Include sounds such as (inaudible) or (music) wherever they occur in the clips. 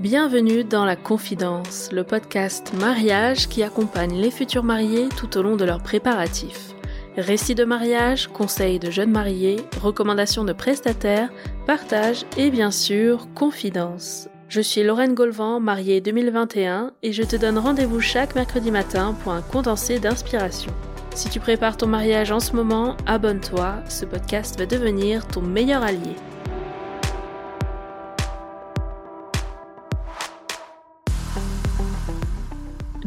Bienvenue dans La Confidence, le podcast mariage qui accompagne les futurs mariés tout au long de leurs préparatifs. Récits de mariage, conseils de jeunes mariés, recommandations de prestataires, partage et bien sûr, confidence. Je suis Lorraine Golvan, mariée 2021, et je te donne rendez-vous chaque mercredi matin pour un condensé d'inspiration. Si tu prépares ton mariage en ce moment, abonne-toi, ce podcast va devenir ton meilleur allié.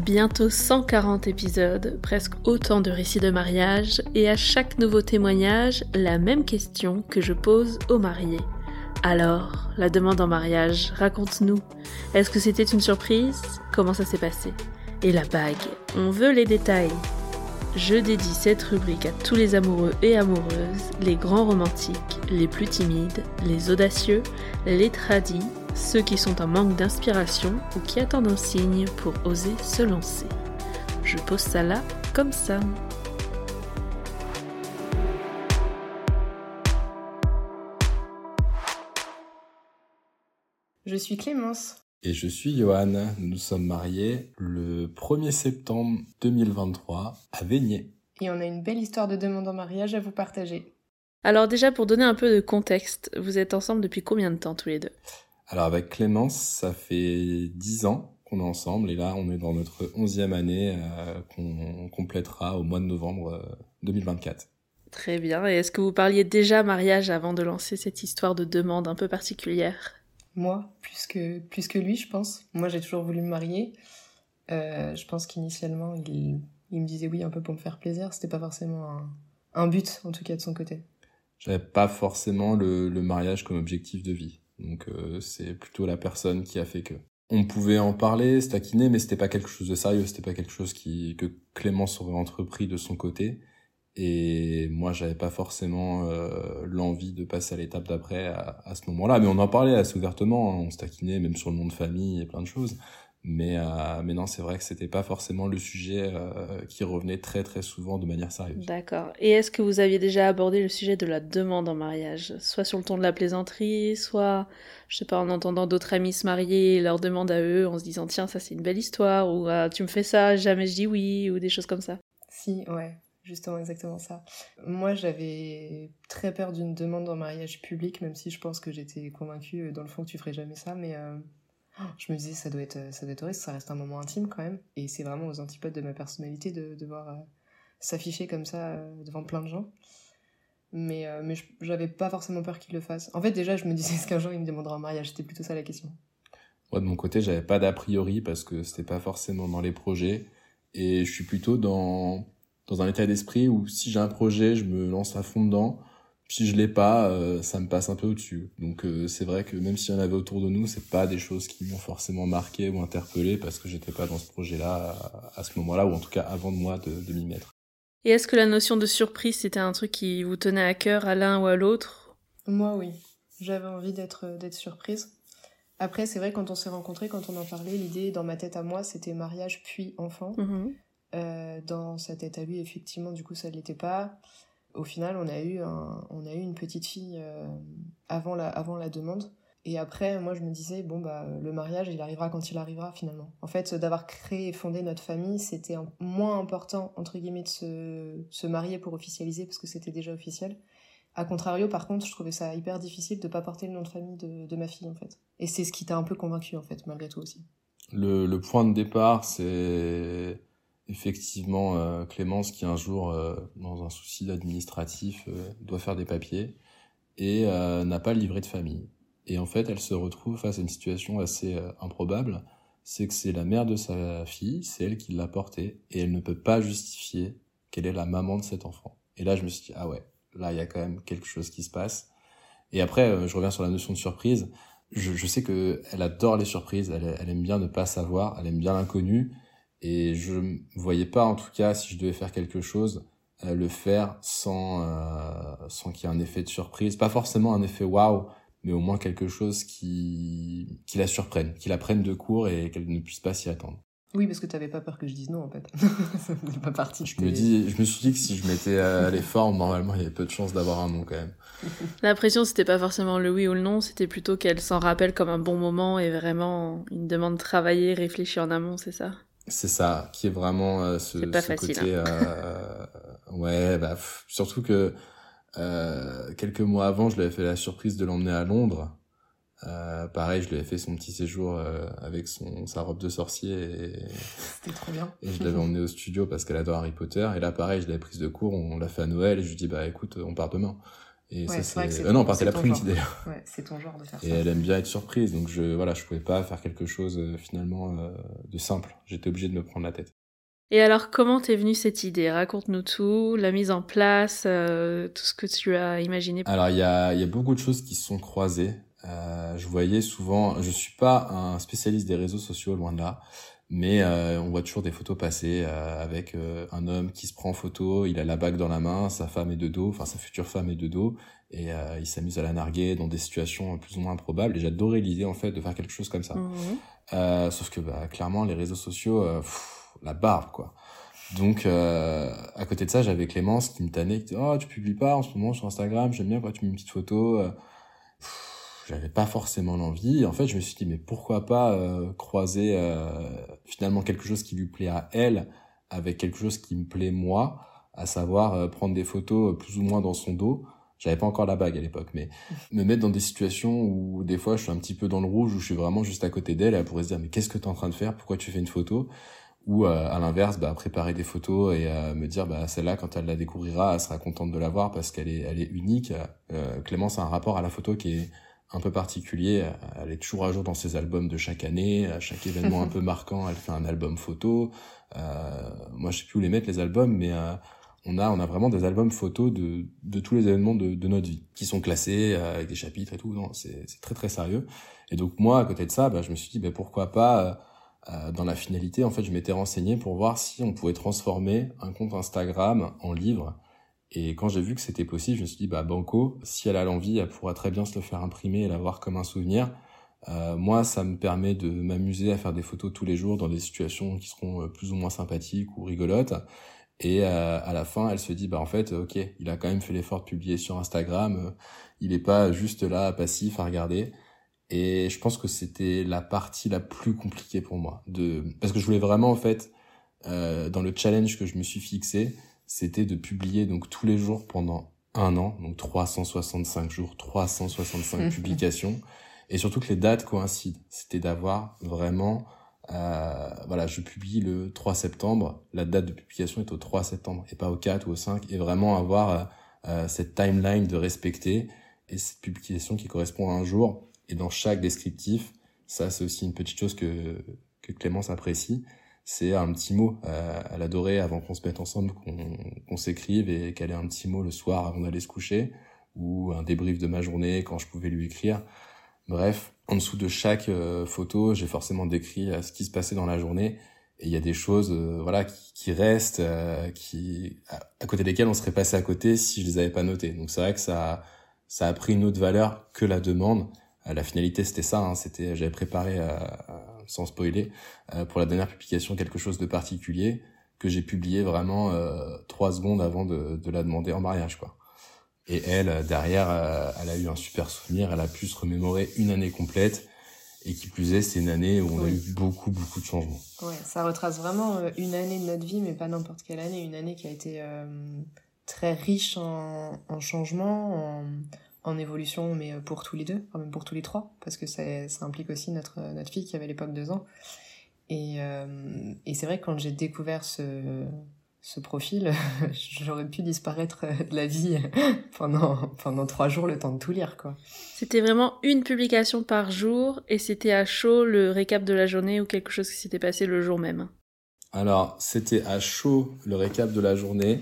Bientôt 140 épisodes, presque autant de récits de mariage, et à chaque nouveau témoignage, la même question que je pose aux mariés. Alors, la demande en mariage, raconte-nous. Est-ce que c'était une surprise? Comment ça s'est passé? Et la bague On veut les détails. Je dédie cette rubrique à tous les amoureux et amoureuses, les grands romantiques, les plus timides, les audacieux, les tradis, ceux qui sont en manque d'inspiration ou qui attendent un signe pour oser se lancer. Je pose ça là comme ça. Je suis Clémence. Et je suis Johan. Nous sommes mariés le 1er septembre 2023 à Vénier. Et on a une belle histoire de demande en mariage à vous partager. Alors déjà, pour donner un peu de contexte, vous êtes ensemble depuis combien de temps tous les deux? Alors avec Clémence, ça fait 10 ans qu'on est ensemble et là on est dans notre 11e année euh, qu'on complétera au mois de novembre 2024. Euh, Très bien. Et est-ce que vous parliez déjà mariage avant de lancer cette histoire de demande un peu particulière? Moi, plus que, plus que lui, je pense. Moi, j'ai toujours voulu me marier. Euh, je pense qu'initialement, il, il, me disait oui un peu pour me faire plaisir. C'était pas forcément un, un, but, en tout cas, de son côté. J'avais pas forcément le, le, mariage comme objectif de vie. Donc, euh, c'est plutôt la personne qui a fait que. On pouvait en parler, se taquiner, mais c'était pas quelque chose de sérieux. C'était pas quelque chose qui, que Clémence aurait entrepris de son côté. Et moi, j'avais pas forcément euh, l'envie de passer à l'étape d'après à, à, ce moment-là. Mais on en parlait assez ouvertement, hein. on se même sur le nom de famille et plein de choses. Mais, euh, mais non, c'est vrai que c'était pas forcément le sujet euh, qui revenait très très souvent de manière sérieuse. D'accord. Et est-ce que vous aviez déjà abordé le sujet de la demande en mariage Soit sur le ton de la plaisanterie, soit, je sais pas, en entendant d'autres amis se marier et leur demande à eux en se disant tiens, ça c'est une belle histoire, ou ah, tu me fais ça, jamais je dis oui, ou des choses comme ça? Si, ouais justement exactement ça. Moi, j'avais très peur d'une demande en mariage public, même si je pense que j'étais convaincue dans le fond que tu ferais jamais ça, mais euh, je me disais ça doit être ça doit être horrible, ça reste un moment intime quand même, et c'est vraiment aux antipodes de ma personnalité de devoir euh, s'afficher comme ça euh, devant plein de gens. Mais, mais j'avais pas forcément peur qu'il le fasse. En fait, déjà, je me disais, (laughs) est-ce qu'un jour il me demandera en mariage C'était plutôt ça la question. Moi, de mon côté, j'avais pas d'a priori parce que c'était pas forcément dans les projets. Et je suis plutôt dans dans un état d'esprit où si j'ai un projet, je me lance à fond dedans. Si je l'ai pas, euh, ça me passe un peu au-dessus. Donc euh, c'est vrai que même s'il y en avait autour de nous, c'est pas des choses qui m'ont forcément marqué ou interpellé parce que j'étais pas dans ce projet-là à, à, ce moment-là ou en tout cas avant de moi de, de m'y mettre. Et est-ce que la notion de surprise c'était un truc qui vous tenait à cœur à l'un ou à l'autre? Moi oui, j'avais envie d'être d'être surprise. Après c'est vrai quand on s'est rencontrés, quand on en parlait, l'idée dans ma tête à moi c'était mariage puis enfant. Euh, dans sa tête à lui, effectivement, du coup, ça ne l'était pas. Au final, on a eu, on a eu une petite fille euh, avant, la, avant la demande. Et après, moi, je me disais, bon, bah, le mariage, il arrivera quand il arrivera, finalement. En fait, d'avoir créé et fondé notre famille, c'était moins important, entre guillemets, de se, se marier pour officialiser, parce que c'était déjà officiel. A contrario, par contre, je trouvais ça hyper difficile de pas porter le nom de famille de, de ma fille, en fait. Et c'est ce qui t'a un peu convaincu, en fait, malgré tout aussi. Le, le point de départ, c'est effectivement euh, Clémence qui un jour, euh, dans un souci administratif, euh, doit faire des papiers et euh, n'a pas le livret de famille. Et en fait, elle se retrouve face à une situation assez euh, improbable, c'est que c'est la mère de sa fille, c'est elle qui l'a portée, et elle ne peut pas justifier qu'elle est la maman de cet enfant. Et là, je me suis dit, ah ouais, là, il y a quand même quelque chose qui se passe. Et après, je reviens sur la notion de surprise. Je, je sais que elle adore les surprises, elle, elle aime bien ne pas savoir, elle aime bien l'inconnu, et je ne voyais pas, en tout cas, si je devais faire quelque chose, euh, le faire sans, euh, sans qu'il y ait un effet de surprise. Pas forcément un effet waouh, mais au moins quelque chose qui, qui la surprenne, qui la prenne de court et qu'elle ne puisse pas s'y attendre. Oui, parce que tu n'avais pas peur que je dise non, en fait. (laughs) ça pas partie. Je me, dis, je me suis dit que si je mettais à les formes, normalement, il y avait peu de chances d'avoir un non quand même. (laughs) La pression, c'était pas forcément le oui ou le non, c'était plutôt qu'elle s'en rappelle comme un bon moment et vraiment une demande de travailler, réfléchir en amont, c'est ça? C'est ça, qui est vraiment euh, ce, pas facile, côté. hein. Euh, ouais, bah, surtout que euh, quelques mois avant, je lui avais fait la surprise de l'emmener à Londres. Euh, pareil, je lui avais fait son petit séjour euh, avec son sa robe de sorcier et c'était trop bien. Et je l'avais emmené au studio parce qu'elle adore Harry Potter. Et là, pareil, je l'avais prise de cours, on l'a fait à Noël et je lui dis bah écoute, on part demain. Et ouais, ça c'est euh, non, on partait l'après-midi d'ailleurs. Ouais, c'est ton genre de faire et ça. elle aime bien être surprise, donc je voilà, je pouvais pas faire quelque chose euh, finalement euh, de simple. J'étais obligé de me prendre la tête. Et alors, comment t'es venue cette idée? Raconte-nous tout, la mise en place, euh, tout ce que tu as imaginé. Alors, il y a, y a beaucoup de choses qui se sont croisées. Euh, je voyais souvent, je suis pas un spécialiste des réseaux sociaux, loin de là, mais euh, on voit toujours des photos passer euh, avec euh, un homme qui se prend en photo, il a la bague dans la main, sa femme est de dos, enfin sa future femme est de dos, et il s'amuse à la narguer dans des situations plus ou moins improbables. Et j'adorais l'idée en fait de faire quelque chose comme ça. Euh, sauf que bah, clairement les réseaux sociaux, pff, la barbe quoi. Donc à côté de ça, j'avais Clémence qui me tannait, qui disait oh tu publies pas en ce moment sur Instagram, j'aime bien quand tu mets une petite photo. Euh, j'avais pas forcément l'envie. En fait, je me suis dit mais pourquoi pas euh, croiser euh, finalement quelque chose qui lui plaît à elle avec quelque chose qui me plaît moi, à savoir euh, prendre des photos plus ou moins dans son dos. J'avais pas encore la bague à l'époque, mais me mettre dans des situations où des fois je suis un petit peu dans le rouge, où je suis vraiment juste à côté d'elle, elle pourrait se dire mais qu'est-ce que tu es en train de faire? Pourquoi tu fais une photo? Ou euh, à l'inverse, bah, préparer des photos et euh, me dire bah celle-là quand elle la découvrira, elle sera contente de la voir parce qu'elle est elle est unique. Euh, Clémence a un rapport à la photo qui est un peu particulier. Elle est toujours à jour dans ses albums de chaque année. À chaque événement un (laughs) peu marquant, elle fait un album photo. Euh, moi, je sais plus où les mettre les albums, mais euh, on a on a vraiment des albums photos de de tous les événements de, de notre vie qui sont classés euh, avec des chapitres et tout. Non, c'est c'est très très sérieux. Et donc moi, à côté de ça, bah, je me suis dit bah, pourquoi pas. Euh, dans la finalité, en fait, je m'étais renseigné pour voir si on pouvait transformer un compte Instagram en livre. Et quand j'ai vu que c'était possible, je me suis dit, bah, Banco, si elle a l'envie, elle pourra très bien se le faire imprimer et l'avoir comme un souvenir. Euh, moi, ça me permet de m'amuser à faire des photos tous les jours dans des situations qui seront plus ou moins sympathiques ou rigolotes. Et euh, à la fin, elle se dit, bah en fait, ok, il a quand même fait l'effort de publier sur Instagram. Il est pas juste là passif à regarder. Et je pense que c'était la partie la plus compliquée pour moi, parce que je voulais vraiment en fait, euh, dans le challenge que je me suis fixé, c'était de publier donc tous les jours pendant un an, donc 365 jours, 365 (laughs) publications, et surtout que les dates coïncident. C'était d'avoir vraiment, euh, voilà, je publie le 3 septembre, la date de publication est au 3 septembre et pas au 4 ou au 5, et vraiment avoir euh, cette timeline de respecter et cette publication qui correspond à un jour. Et dans chaque descriptif, ça c'est aussi une petite chose que, que Clémence apprécie, c'est un petit mot. Euh, elle adorait avant qu'on se mette ensemble, qu'on qu'on s'écrive et qu'elle ait un petit mot le soir avant d'aller se coucher, ou un débrief de ma journée quand je pouvais lui écrire. Bref, en dessous de chaque euh, photo, j'ai forcément décrit euh, ce qui se passait dans la journée. Et il y a des choses, euh, voilà, qui, qui restent, euh, qui à, côté desquelles on serait passé à côté si je les avais pas notées. Donc c'est vrai que ça, ça a pris une autre valeur que la demande. Euh, la finalité c'était ça, hein, c'était j'avais préparé euh, sans spoiler euh, pour la dernière publication quelque chose de particulier que j'ai publié vraiment euh, trois secondes avant de, de la demander en mariage quoi. Et elle euh, derrière elle a eu un super souvenir, elle a pu se remémorer une année complète et qui plus est c'est une année où on a eu beaucoup beaucoup de changements. Ouais, ça retrace vraiment une année de notre vie, mais pas n'importe quelle année. Une année qui a été euh, très riche en, en changements, en, en évolution, mais euh, pour tous les deux, enfin même pour tous les trois, parce que ça, ça implique aussi notre, notre fille qui avait à l'époque deux ans. Et, euh, et c'est vrai que quand j'ai découvert ce, ce profil, (laughs) j'aurais pu disparaître de la vie (laughs) pendant, pendant trois jours le temps de tout lire, quoi. C'était vraiment une publication par jour et c'était à chaud le récap de la journée ou quelque chose qui s'était passé le jour même? Alors, c'était à chaud le récap de la journée,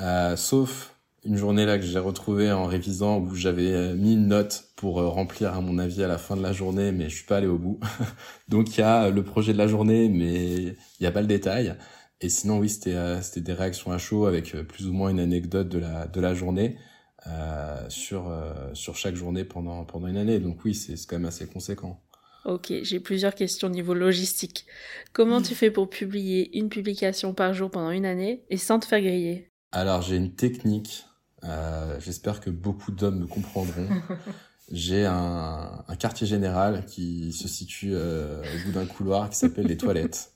euh, sauf une journée là que j'ai retrouvée en révisant où j'avais euh, mis une note pour euh, remplir à mon avis à la fin de la journée, mais je suis pas allé au bout. (laughs) Donc il y a le projet de la journée, mais il y a pas le détail. Et sinon oui, c'était euh, c'était des réactions à chaud avec euh, plus ou moins une anecdote de la de la journée euh, sur euh, sur chaque journée pendant pendant une année. Donc oui, c'est quand même assez conséquent. Ok, j'ai plusieurs questions au niveau logistique. Comment tu fais pour publier une publication par jour pendant une année et sans te faire griller? Alors j'ai une technique, euh, j'espère que beaucoup d'hommes me comprendront. (laughs) j'ai un, un, quartier général qui se situe euh, au bout d'un couloir qui s'appelle les toilettes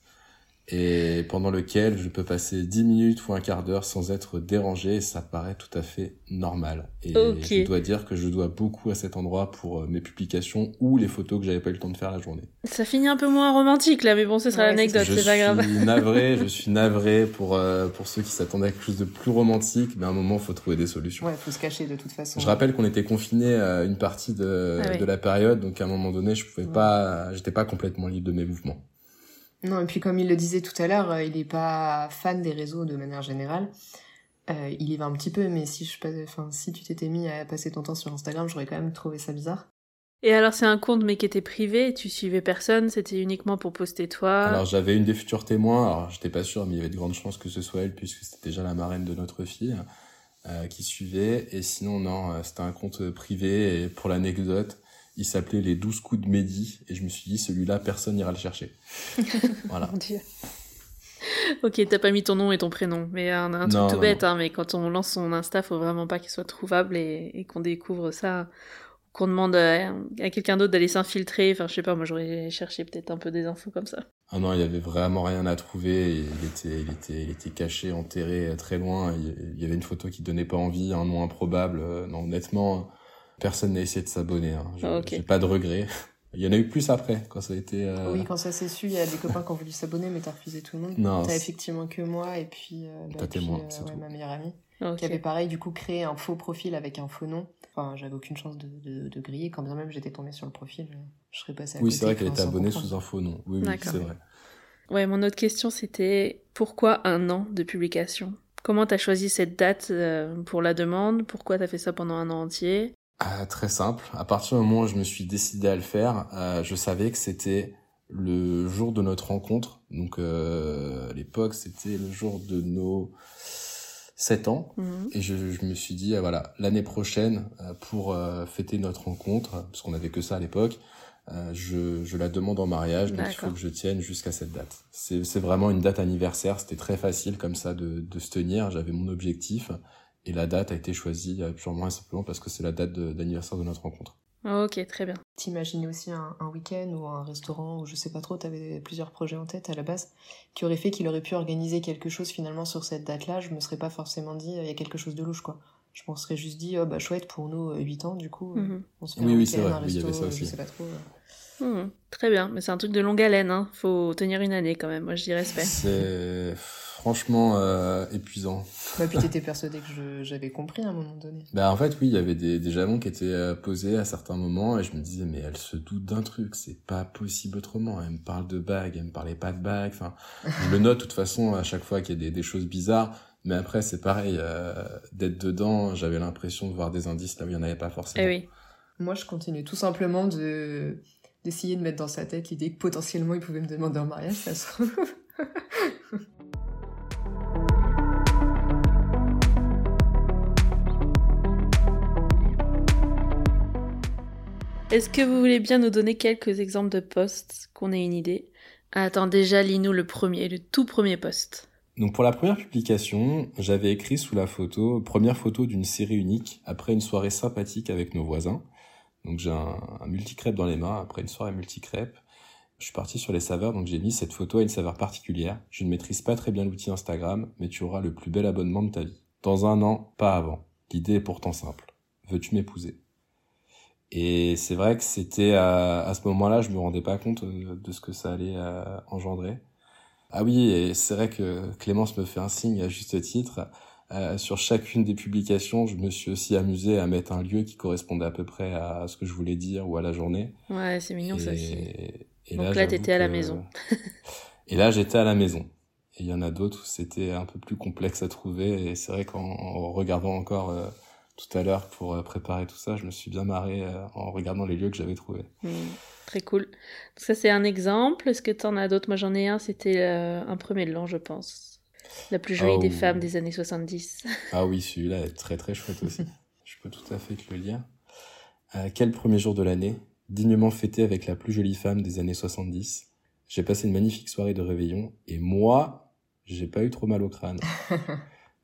et pendant lequel je peux passer 10 minutes ou un quart d'heure sans être dérangé et ça paraît tout à fait normal. Et je dois dire que je dois beaucoup à cet endroit pour euh, mes publications ou les photos que j'avais pas eu le temps de faire la journée. Ça finit un peu moins romantique là, mais bon, ce sera l'anecdote, c'est pas grave. Je suis navré, (laughs) je suis navré pour, euh, pour ceux qui s'attendaient à quelque chose de plus romantique, mais à un moment, faut trouver des solutions. Ouais, faut se cacher de toute façon. Je rappelle qu'on était confinés à une partie de, ah de la période, donc à un moment donné, je pouvais pas, j'étais pas complètement libre de mes mouvements. Non, et puis comme il le disait tout à l'heure, euh, il n'est pas fan des réseaux de manière générale. Euh, il y va un petit peu, mais si, je, enfin, si tu t'étais mis à passer ton temps sur Instagram, j'aurais quand même trouvé ça bizarre. Et alors c'est un compte mais qui était privé, tu suivais personne, c'était uniquement pour poster toi Alors j'avais une des futures témoins, alors j'étais pas sûr mais il y avait de grandes chances que ce soit elle puisque c'était déjà la marraine de notre fille euh, qui suivait et sinon non, c'était un compte privé et pour l'anecdote, il s'appelait les 12 coups de Mehdi et je me suis dit celui-là personne n'ira le chercher. (laughs) voilà. Mon Dieu. Ok, t'as pas mis ton nom et ton prénom, mais un, un truc tout bête, Hein, mais quand on lance son Insta, faut vraiment pas qu'il soit trouvable et, et qu'on découvre ça, qu'on demande à, quelqu'un d'autre d'aller s'infiltrer. Enfin, je sais pas, moi j'aurais cherché peut-être un peu des infos comme ça. Ah non, il y avait vraiment rien à trouver. Il était, il était, il était caché, enterré très loin. Il y avait une photo qui donnait pas envie, un nom improbable. Non, honnêtement, Personne n'a essayé de s'abonner. Hein. J'ai pas de regrets. Il y en a eu plus après, quand ça a été... Euh... Oui, quand ça s'est su, il y a des copains qui ont voulu s'abonner, mais t'as refusé tout le monde. Non. T'as effectivement que moi et puis, euh, bah, puis euh, ouais, ma meilleure amie. Qui avait pareil, du coup, créé un faux profil avec un faux nom. Enfin, j'avais aucune chance de, de, de, griller. Quand bien même j'étais tombée sur le profil, je serais passée à Oui, c'est vrai qu'elle était abonnée sous un faux nom. Oui, oui c'est vrai. Ouais, mon autre question, c'était pourquoi un an de publication? Comment t'as choisi cette date euh, pour la demande? Pourquoi t'as fait ça pendant un an entier? Euh, très simple. À partir du moment où je me suis décidé à le faire, euh, je savais que c'était le jour de notre rencontre. Donc euh, à l'époque, c'était le jour de nos 7 ans. Mhm. Et je, je, me suis dit, ah, voilà, l'année prochaine, euh, pour euh, fêter notre rencontre, parce qu'on n'avait que ça à l'époque, je, je, la demande en mariage, donc il faut que je tienne jusqu'à cette date. C'est vraiment une date anniversaire, c'était très facile comme ça de, de se tenir, j'avais mon objectif. Et la date a été choisie euh, purement et simplement parce que c'est la date d'anniversaire de, notre rencontre. Ok, très bien. T'imaginais aussi un, un week-end ou un restaurant ou je sais pas trop, t'avais plusieurs projets en tête à la base qui auraient fait qu'il aurait pu organiser quelque chose finalement sur cette date-là. Je me serais pas forcément dit il y a quelque chose de louche quoi. Je me serais juste dit oh bah chouette pour nous 8 ans du coup mhm. on se fait oui, un oui, week-end, un resto, ça aussi. je sais pas trop. Mhm. très bien, mais c'est un truc de longue haleine, hein. faut tenir une année quand même, moi je dis respect. C'est franchement euh, épuisant. Bah, puis t'étais persuadé que j'avais compris à un moment donné. Bah en fait oui, il y avait des, des jalons qui étaient euh, posés à certains moments et je me disais mais elle se doute d'un truc, c'est pas possible autrement. Elle me parle de bagues, elle me parlait pas de bagues. Enfin, (laughs) je le note de toute façon à chaque fois qu'il y a des, des choses bizarres. Mais après c'est pareil, euh, d'être dedans, j'avais l'impression de voir des indices là où il y en avait pas forcément. Eh oui. Moi je continue tout simplement de d'essayer de mettre dans sa tête l'idée que potentiellement il pouvait me demander en mariage, ça se trouve. (laughs) Est-ce que vous voulez bien nous donner quelques exemples de posts, qu'on ait une idée? Attends, déjà, lis-nous le premier, le tout premier post. Donc pour la première publication, j'avais écrit sous la photo, première photo d'une série unique, après une soirée sympathique avec nos voisins. Donc j'ai un, un multicrêpe dans les mains, après une soirée multicrêpe. Je suis parti sur les saveurs, donc j'ai mis cette photo à une saveur particulière. Je ne maîtrise pas très bien l'outil Instagram, mais tu auras le plus bel abonnement de ta vie. Dans un an, pas avant. L'idée est pourtant simple. Veux-tu m'épouser? Et c'est vrai que c'était à, à, ce moment-là, je me rendais pas compte euh, de, ce que ça allait euh, engendrer. Ah oui, et c'est vrai que Clémence me fait un signe à juste titre. Euh, sur chacune des publications, je me suis aussi amusé à mettre un lieu qui correspondait à peu près à ce que je voulais dire ou à la journée. Ouais, c'est mignon ça aussi. Et Donc là, t'étais à la maison. (laughs) et là, j'étais à la maison. Et il y en a d'autres où c'était un peu plus complexe à trouver. Et c'est vrai qu'en regardant encore euh, tout à l'heure pour euh, préparer tout ça, je me suis bien marré euh, en regardant les lieux que j'avais trouvés. Hmm, très cool. Donc ça, c'est un exemple. Est-ce que tu en as d'autres? Moi, j'en ai un. C'était euh, un premier de l'an, je pense. La plus jolie des oh. femmes des années 70. (laughs) ah oui, celui-là est très très chouette aussi. je peux tout à fait te le lire. quel premier jour de l'année dignement fêté avec la plus jolie femme des années 70. J'ai passé une magnifique soirée de réveillon et moi, j'ai pas eu trop mal au crâne. (laughs)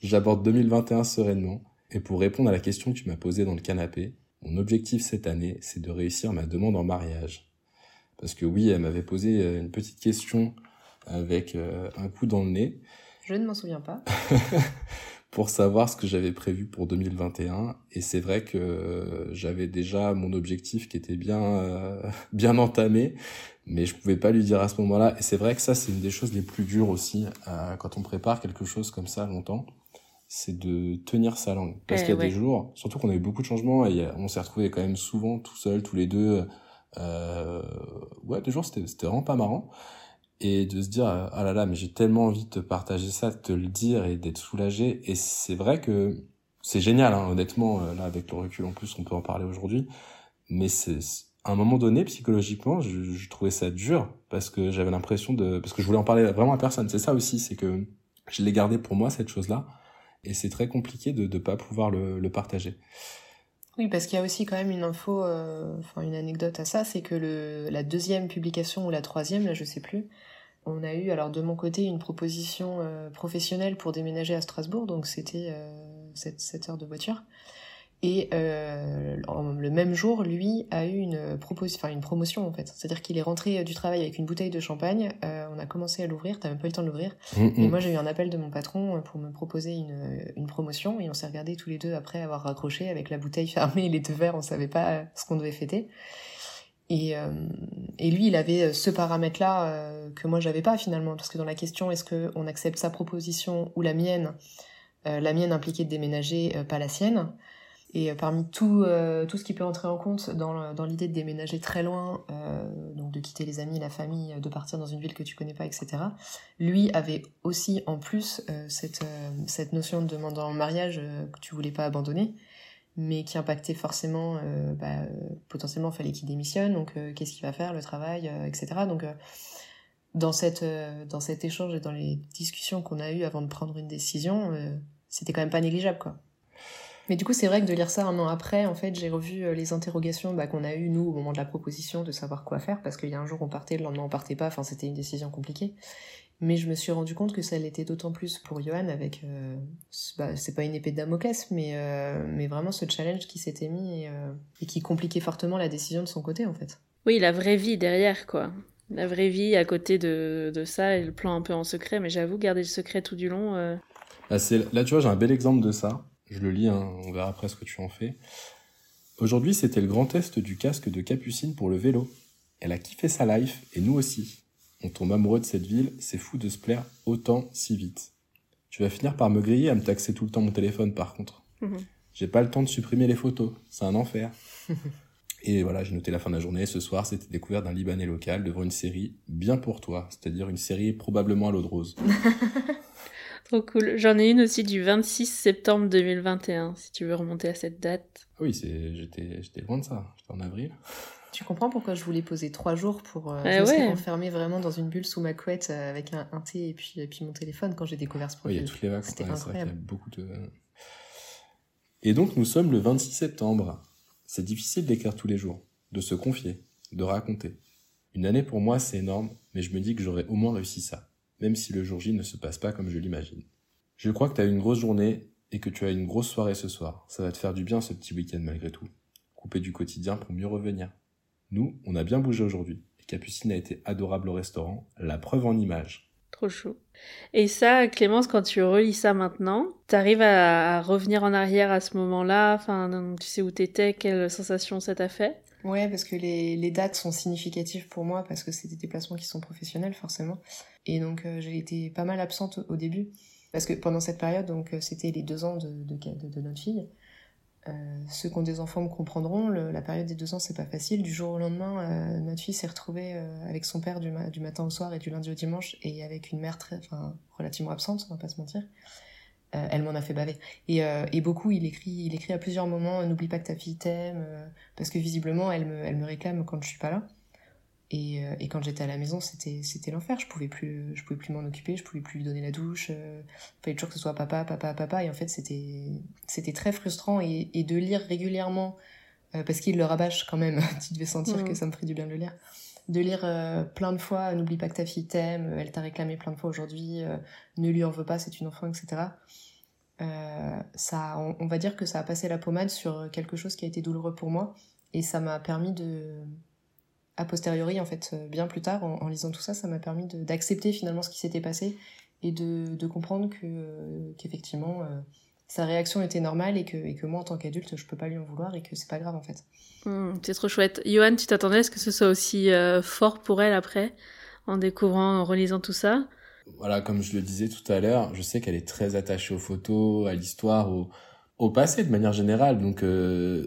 J'aborde 2021 sereinement et pour répondre à la question que tu m'as posée dans le canapé, mon objectif cette année, c'est de réussir ma demande en mariage. Parce que oui, elle m'avait posé euh, une petite question avec euh, un coup dans le nez. Je ne m'en souviens pas. (laughs) pour savoir ce que j'avais prévu pour 2021 et c'est vrai que j'avais déjà mon objectif qui était bien euh, (laughs) bien entamé mais je pouvais pas lui dire à ce moment-là et c'est vrai que ça c'est une des choses les plus dures aussi euh, quand on prépare quelque chose comme ça longtemps c'est de tenir sa langue. Parce Eh qu'il y a ouais. des jours surtout qu'on a eu beaucoup de changements et a- on s'est retrouvés quand même souvent tout seuls tous les deux euh, ouais des jours c'était vraiment pas marrant. Et de se dire euh, ah là là mais j'ai tellement envie de te partager ça de te le dire et d'être soulagé. Et c'est vrai que c'est génial hein, honnêtement euh, là avec le recul en plus on peut en parler aujourd'hui. Mais c'est à un moment donné psychologiquement je, je trouvais ça dur parce que j'avais l'impression de parce que je voulais en parler vraiment à personne. C'est ça aussi c'est que je l'ai gardé pour moi cette chose là et c'est très compliqué de ne pas pouvoir le, le partager Oui, parce qu'il y a aussi quand même une info, euh, une anecdote à ça, c'est que le, la deuxième publication ou la troisième, là je sais plus, on a eu alors de mon côté une proposition euh, professionnelle pour déménager à Strasbourg, donc c'était euh, 7, 7 heures de voiture. Et euh, le même jour, lui a eu une, propos- enfin, une promotion en fait. C'est-à-dire qu'il est rentré euh, du travail avec une bouteille de champagne, euh, on a commencé à l'ouvrir, t'as même pas eu le temps de l'ouvrir, Hum, et hum. moi, j'ai eu un appel de mon patron euh, pour me proposer une, une promotion et on s'est regardés tous les deux après avoir raccroché avec la bouteille fermée et les deux verres, on savait pas euh, ce qu'on devait fêter. Et, euh, et lui, il avait euh, ce paramètre-là euh, que moi, j'avais pas finalement, parce que dans la question, est-ce qu'on accepte sa proposition ou la mienne, euh, la mienne impliquait de déménager, euh, pas la sienne. Et euh, parmi tout, euh, tout ce qui peut entrer en compte dans, dans l'idée de déménager très loin, euh, donc de quitter les amis, la famille, de partir dans une ville que tu connais pas, etc., lui avait aussi en plus cette, cette notion de demande en mariage que tu voulais pas abandonner, mais qui impactait forcément, bah, potentiellement, fallait qu'il démissionne, donc qu'est-ce qu'il va faire, le travail, etc. Donc, dans, cette, dans cet échange et dans les discussions qu'on a eues avant de prendre une décision, c'était quand même pas négligeable, quoi. Mais du coup, c'est vrai que de lire ça un an après, en fait, j'ai revu euh, les interrogations bah, qu'on a eues, nous, au moment de la proposition, de savoir quoi faire, parce qu'il y a un jour on partait, le lendemain on partait pas, enfin, c'était une décision compliquée. Mais je me suis rendu compte que ça l'était d'autant plus pour Johan avec, euh, bah, c'est pas une épée de Damoclès, mais, euh, mais vraiment ce challenge qui s'était mis et, euh, et qui compliquait fortement la décision de son côté, en fait. Oui, la vraie vie derrière, quoi. La vraie vie à côté de, de ça et le plan un peu en secret. Mais j'avoue, garder le secret tout du long. euh, Là, c'est- là, tu vois, j'ai un bel exemple de ça. Je le lis, hein, on verra après ce que tu en fais. Aujourd'hui, c'était le grand test du casque de Capucine pour le vélo. Elle a kiffé sa life, et nous aussi. On tombe amoureux de cette ville, c'est fou de se plaire autant si vite. Tu vas finir par me griller à me taxer tout le temps mon téléphone, par contre. Mhm. J'ai pas le temps de supprimer les photos, c'est un enfer. (laughs) et voilà, j'ai noté la fin de la journée. Ce soir, c'était découvert d'un Libanais local devant une série bien pour toi, c'est-à-dire une série probablement à l'eau de rose. (laughs) Trop cool. J'en ai une aussi du 26 septembre 2021, si tu veux remonter à cette date. Ah oui, c'est, j'étais, j'étais loin de ça. J'étais en avril. Tu comprends pourquoi je voulais poser trois jours pour euh, Eh ouais. vraiment dans une bulle sous ma couette euh, avec un, un thé et puis, et puis mon téléphone quand j'ai découvert ce Oui, il y projet. a toutes les vacances. C'était ouais, vrai qu'il y a incroyable. beaucoup de. Et donc, nous sommes le 26 septembre. C'est difficile d'écrire tous les jours, de se confier, de raconter. Une année pour moi, c'est énorme, mais je me dis que j'aurais au moins réussi ça, même si le jour J ne se passe pas comme je l'imagine. Je crois que tu as eu une grosse journée et que tu as une grosse soirée ce soir. Ça va te faire du bien ce petit week-end malgré tout. Couper du quotidien pour mieux revenir. Nous, on a bien bougé aujourd'hui. Capucine a été adorable au restaurant, la preuve en image. Trop chaud. Et ça, Clémence, quand tu relis ça maintenant, t'arrives à, à revenir en arrière à ce moment-là? Enfin, tu sais où t'étais Quelle sensation ça t'a fait? Ouais, parce que les, les dates sont significatives pour moi parce que c'est des déplacements qui sont professionnels forcément. Et donc euh, j'ai été pas mal absente au, début parce que pendant cette période, donc euh, c'était les deux ans de, de, de- notre fille. Euh, ceux qui ont des enfants me comprendront, la période des deux ans c'est pas facile. Du jour au lendemain, notre fille s'est retrouvée avec son père du, du matin au soir et du lundi au dimanche et avec une mère très, enfin, relativement absente, on va pas se mentir. Euh, elle m'en a fait baver. Et, euh, et beaucoup, il écrit, il écrit à plusieurs moments, euh, n'oublie pas que ta fille t'aime, euh, parce que visiblement, elle me, elle me réclame quand je suis pas là. Et, et quand j'étais à la maison, c'était, c'était l'enfer. Je pouvais plus, je pouvais plus m'en occuper, je pouvais plus lui donner la douche. Euh, fallait toujours que ce soit papa, papa, papa. Et en fait, c'était, c'était très frustrant. Et, et de lire régulièrement parce qu'il le rabâche quand même. (laughs) tu devais sentir mm. que ça me ferait du bien de le lire de lire plein de fois n'oublie pas que ta fille t'aime elle t'a réclamé plein de fois aujourd'hui ne lui en veux pas c'est une enfant etc ça on, va dire que ça a passé la pommade sur quelque chose qui a été douloureux pour moi et ça m'a permis de a posteriori, en fait, euh, bien plus tard, en, lisant tout ça, ça m'a permis d'accepter finalement ce qui s'était passé et de, comprendre que euh, qu'effectivement euh, sa réaction était normale et que, et que moi en tant qu'adulte je peux pas lui en vouloir et que c'est pas grave en fait. Hmm, c'est trop chouette. Johan, tu t'attendais à ce que ce soit aussi fort pour elle après, en découvrant, en relisant tout ça? Voilà, comme je le disais tout à l'heure, je sais qu'elle est très attachée aux photos, à l'histoire, au, au passé de manière générale. Donc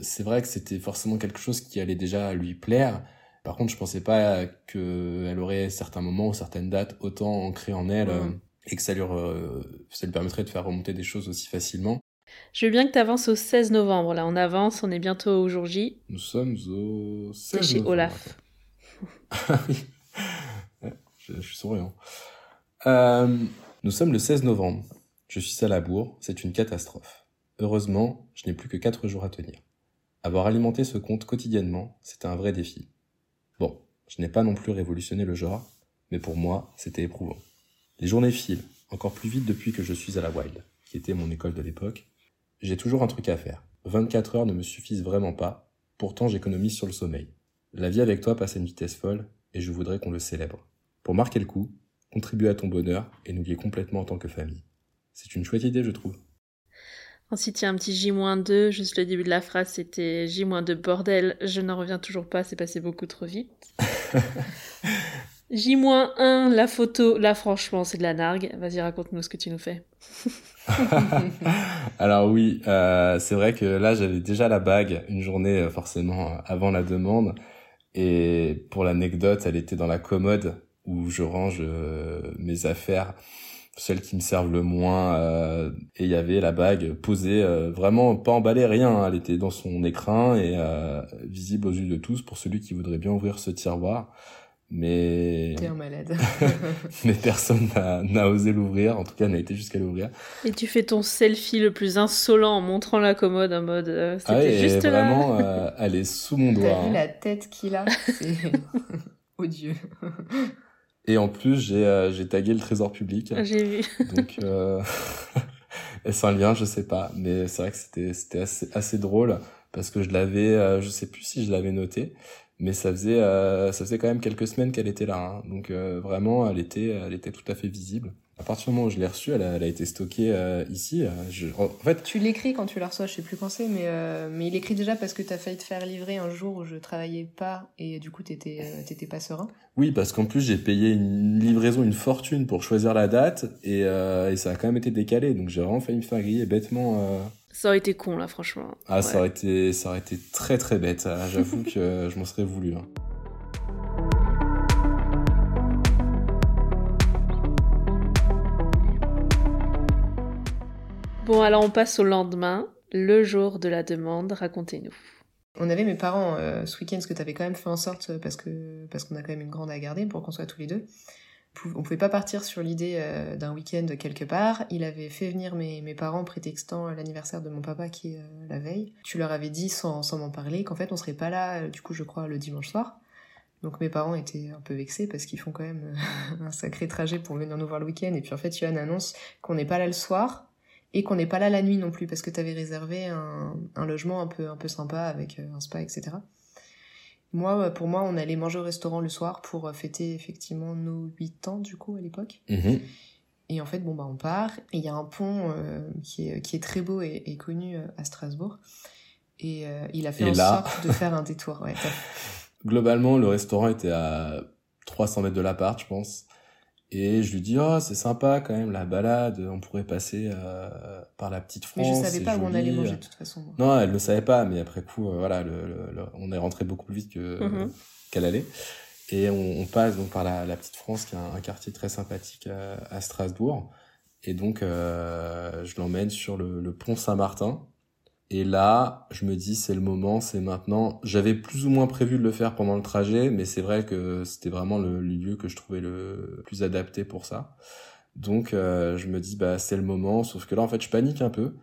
c'est vrai que c'était forcément quelque chose qui allait déjà lui plaire. Par contre, je pensais pas qu'elle aurait certains moments ou certaines dates autant ancrées en elle euh, et que ça lui, ça lui permettrait de faire remonter des choses aussi facilement. Je veux bien que tu avances au 16 novembre. Là, on avance, on est bientôt au jour J. Nous sommes au 16 chez Olaf. (laughs) ah oui, je, suis souriant. Euh, nous sommes le 16 novembre. Je suis à la bourre, c'est une catastrophe. Heureusement, je n'ai plus que 4 jours à tenir. Avoir alimenté ce compte quotidiennement, c'était un vrai défi. Bon, je n'ai pas non plus révolutionné le genre, mais pour moi, c'était éprouvant. Les journées filent, encore plus vite depuis que je suis à la Wild, qui était mon école de l'époque. J'ai toujours un truc à faire. 24 heures ne me suffisent vraiment pas, pourtant j'économise sur le sommeil. La vie avec toi passe à une vitesse folle, et je voudrais qu'on le célèbre. Pour marquer le coup, contribuer à ton bonheur et nous lier complètement en tant que famille. C'est une chouette idée, je trouve. Ensuite, il y a un petit J-2, juste le début de la phrase, c'était J-2 bordel, je n'en reviens toujours pas, c'est passé beaucoup trop vite. (laughs) J-1, la photo, là franchement, c'est de la nargue. Vas-y, raconte-nous ce que tu nous fais. (laughs) Alors oui, euh, c'est vrai que là, j'avais déjà la bague une journée euh, forcément euh, avant la demande. Et pour l'anecdote, elle était dans la commode où je range mes affaires celles qui me servent le moins euh, et il y avait la bague posée euh, vraiment pas emballée rien hein. elle était dans son écrin et euh, visible aux yeux de tous pour celui qui voudrait bien ouvrir ce tiroir mais t'es un malade (laughs) mais personne n'a osé l'ouvrir en tout cas n'a été jusqu'à l'ouvrir et tu fais ton selfie le plus insolent en montrant la commode en mode c'était ah juste vraiment elle est sous mon doigt t'as vu hein. la tête qu'il a? C'est (laughs) odieux et en plus, j'ai euh, j'ai tagué le trésor public. J'ai vu. Donc, euh... (laughs) est-ce un lien? Je sais pas. Mais c'est vrai que c'était c'était assez, assez drôle parce que je l'avais, euh, je sais plus si je l'avais noté, mais ça faisait euh, ça faisait quand même quelques semaines qu'elle était là. Hein. Donc euh, vraiment, elle était elle était tout à fait visible. À partir du moment où je l'ai reçue, elle a, elle a été stockée euh, ici. Euh, je, en fait, tu l'écris quand tu la reçois, je sais plus quand c'est, mais euh, mais il écrit déjà parce que t'as failli te faire livrer un jour où je travaillais pas et du coup t'étais t'étais pas serein. Oui, parce qu'en plus j'ai payé une livraison, une fortune pour choisir la date et, et ça a quand même été décalé, donc j'ai vraiment failli me faire griller bêtement. Ça aurait été con là, franchement. Ah, ça aurait été ça aurait été très très bête. J'avoue que je m'en serais voulu. Hein. Bon, alors on passe au lendemain, le jour de la demande. Racontez-nous. On avait mes parents euh, ce week-end, ce que tu avais quand même fait en sorte, parce que parce qu'on a quand même une grande à garder pour qu'on soit tous les deux. On pouvait pas partir sur l'idée euh, d'un week-end quelque part. Il avait fait venir mes, parents prétextant l'anniversaire de mon papa qui est la veille. Tu leur avais dit sans, m'en parler qu'en fait on serait pas là, du coup je crois, le dimanche soir. Donc mes parents étaient un peu vexés parce qu'ils font quand même (laughs) un sacré trajet pour venir nous voir le week-end. Et puis en fait, Yohan annonce qu'on n'est pas là le soir, et qu'on n'est pas là la nuit non plus parce que tu avais réservé un, logement un peu un peu sympa avec euh, un spa etc moi pour moi on allait manger au restaurant le soir pour euh, fêter effectivement nos 8 ans du coup à l'époque. Mhm. et en fait bon bah on part. Il y a un pont euh, qui est qui est très beau et, connu à Strasbourg. Et il a fait en sorte de faire un détour ouais, (laughs) globalement le restaurant était à 300 mètres de l'appart je pense et je lui dis, oh, c'est sympa quand même, la balade, on pourrait passer euh, par la petite France. Mais je savais pas où on allait manger de toute façon. Non, elle ne savait pas, mais après coup, euh, voilà, le, on est rentré beaucoup plus vite que mhm. qu'elle allait. Et on, on, passe donc par la, la petite France, qui est un, quartier très sympathique à, à Strasbourg. Et donc, euh, je l'emmène sur le, le pont Saint-Martin, et là, je me dis, c'est le moment, c'est maintenant. J'avais plus ou moins prévu de le faire pendant le trajet, mais c'est vrai que c'était vraiment le, lieu que je trouvais le plus adapté pour ça. Donc, euh, je me dis, bah, c'est le moment. Sauf que là, en fait, je panique un peu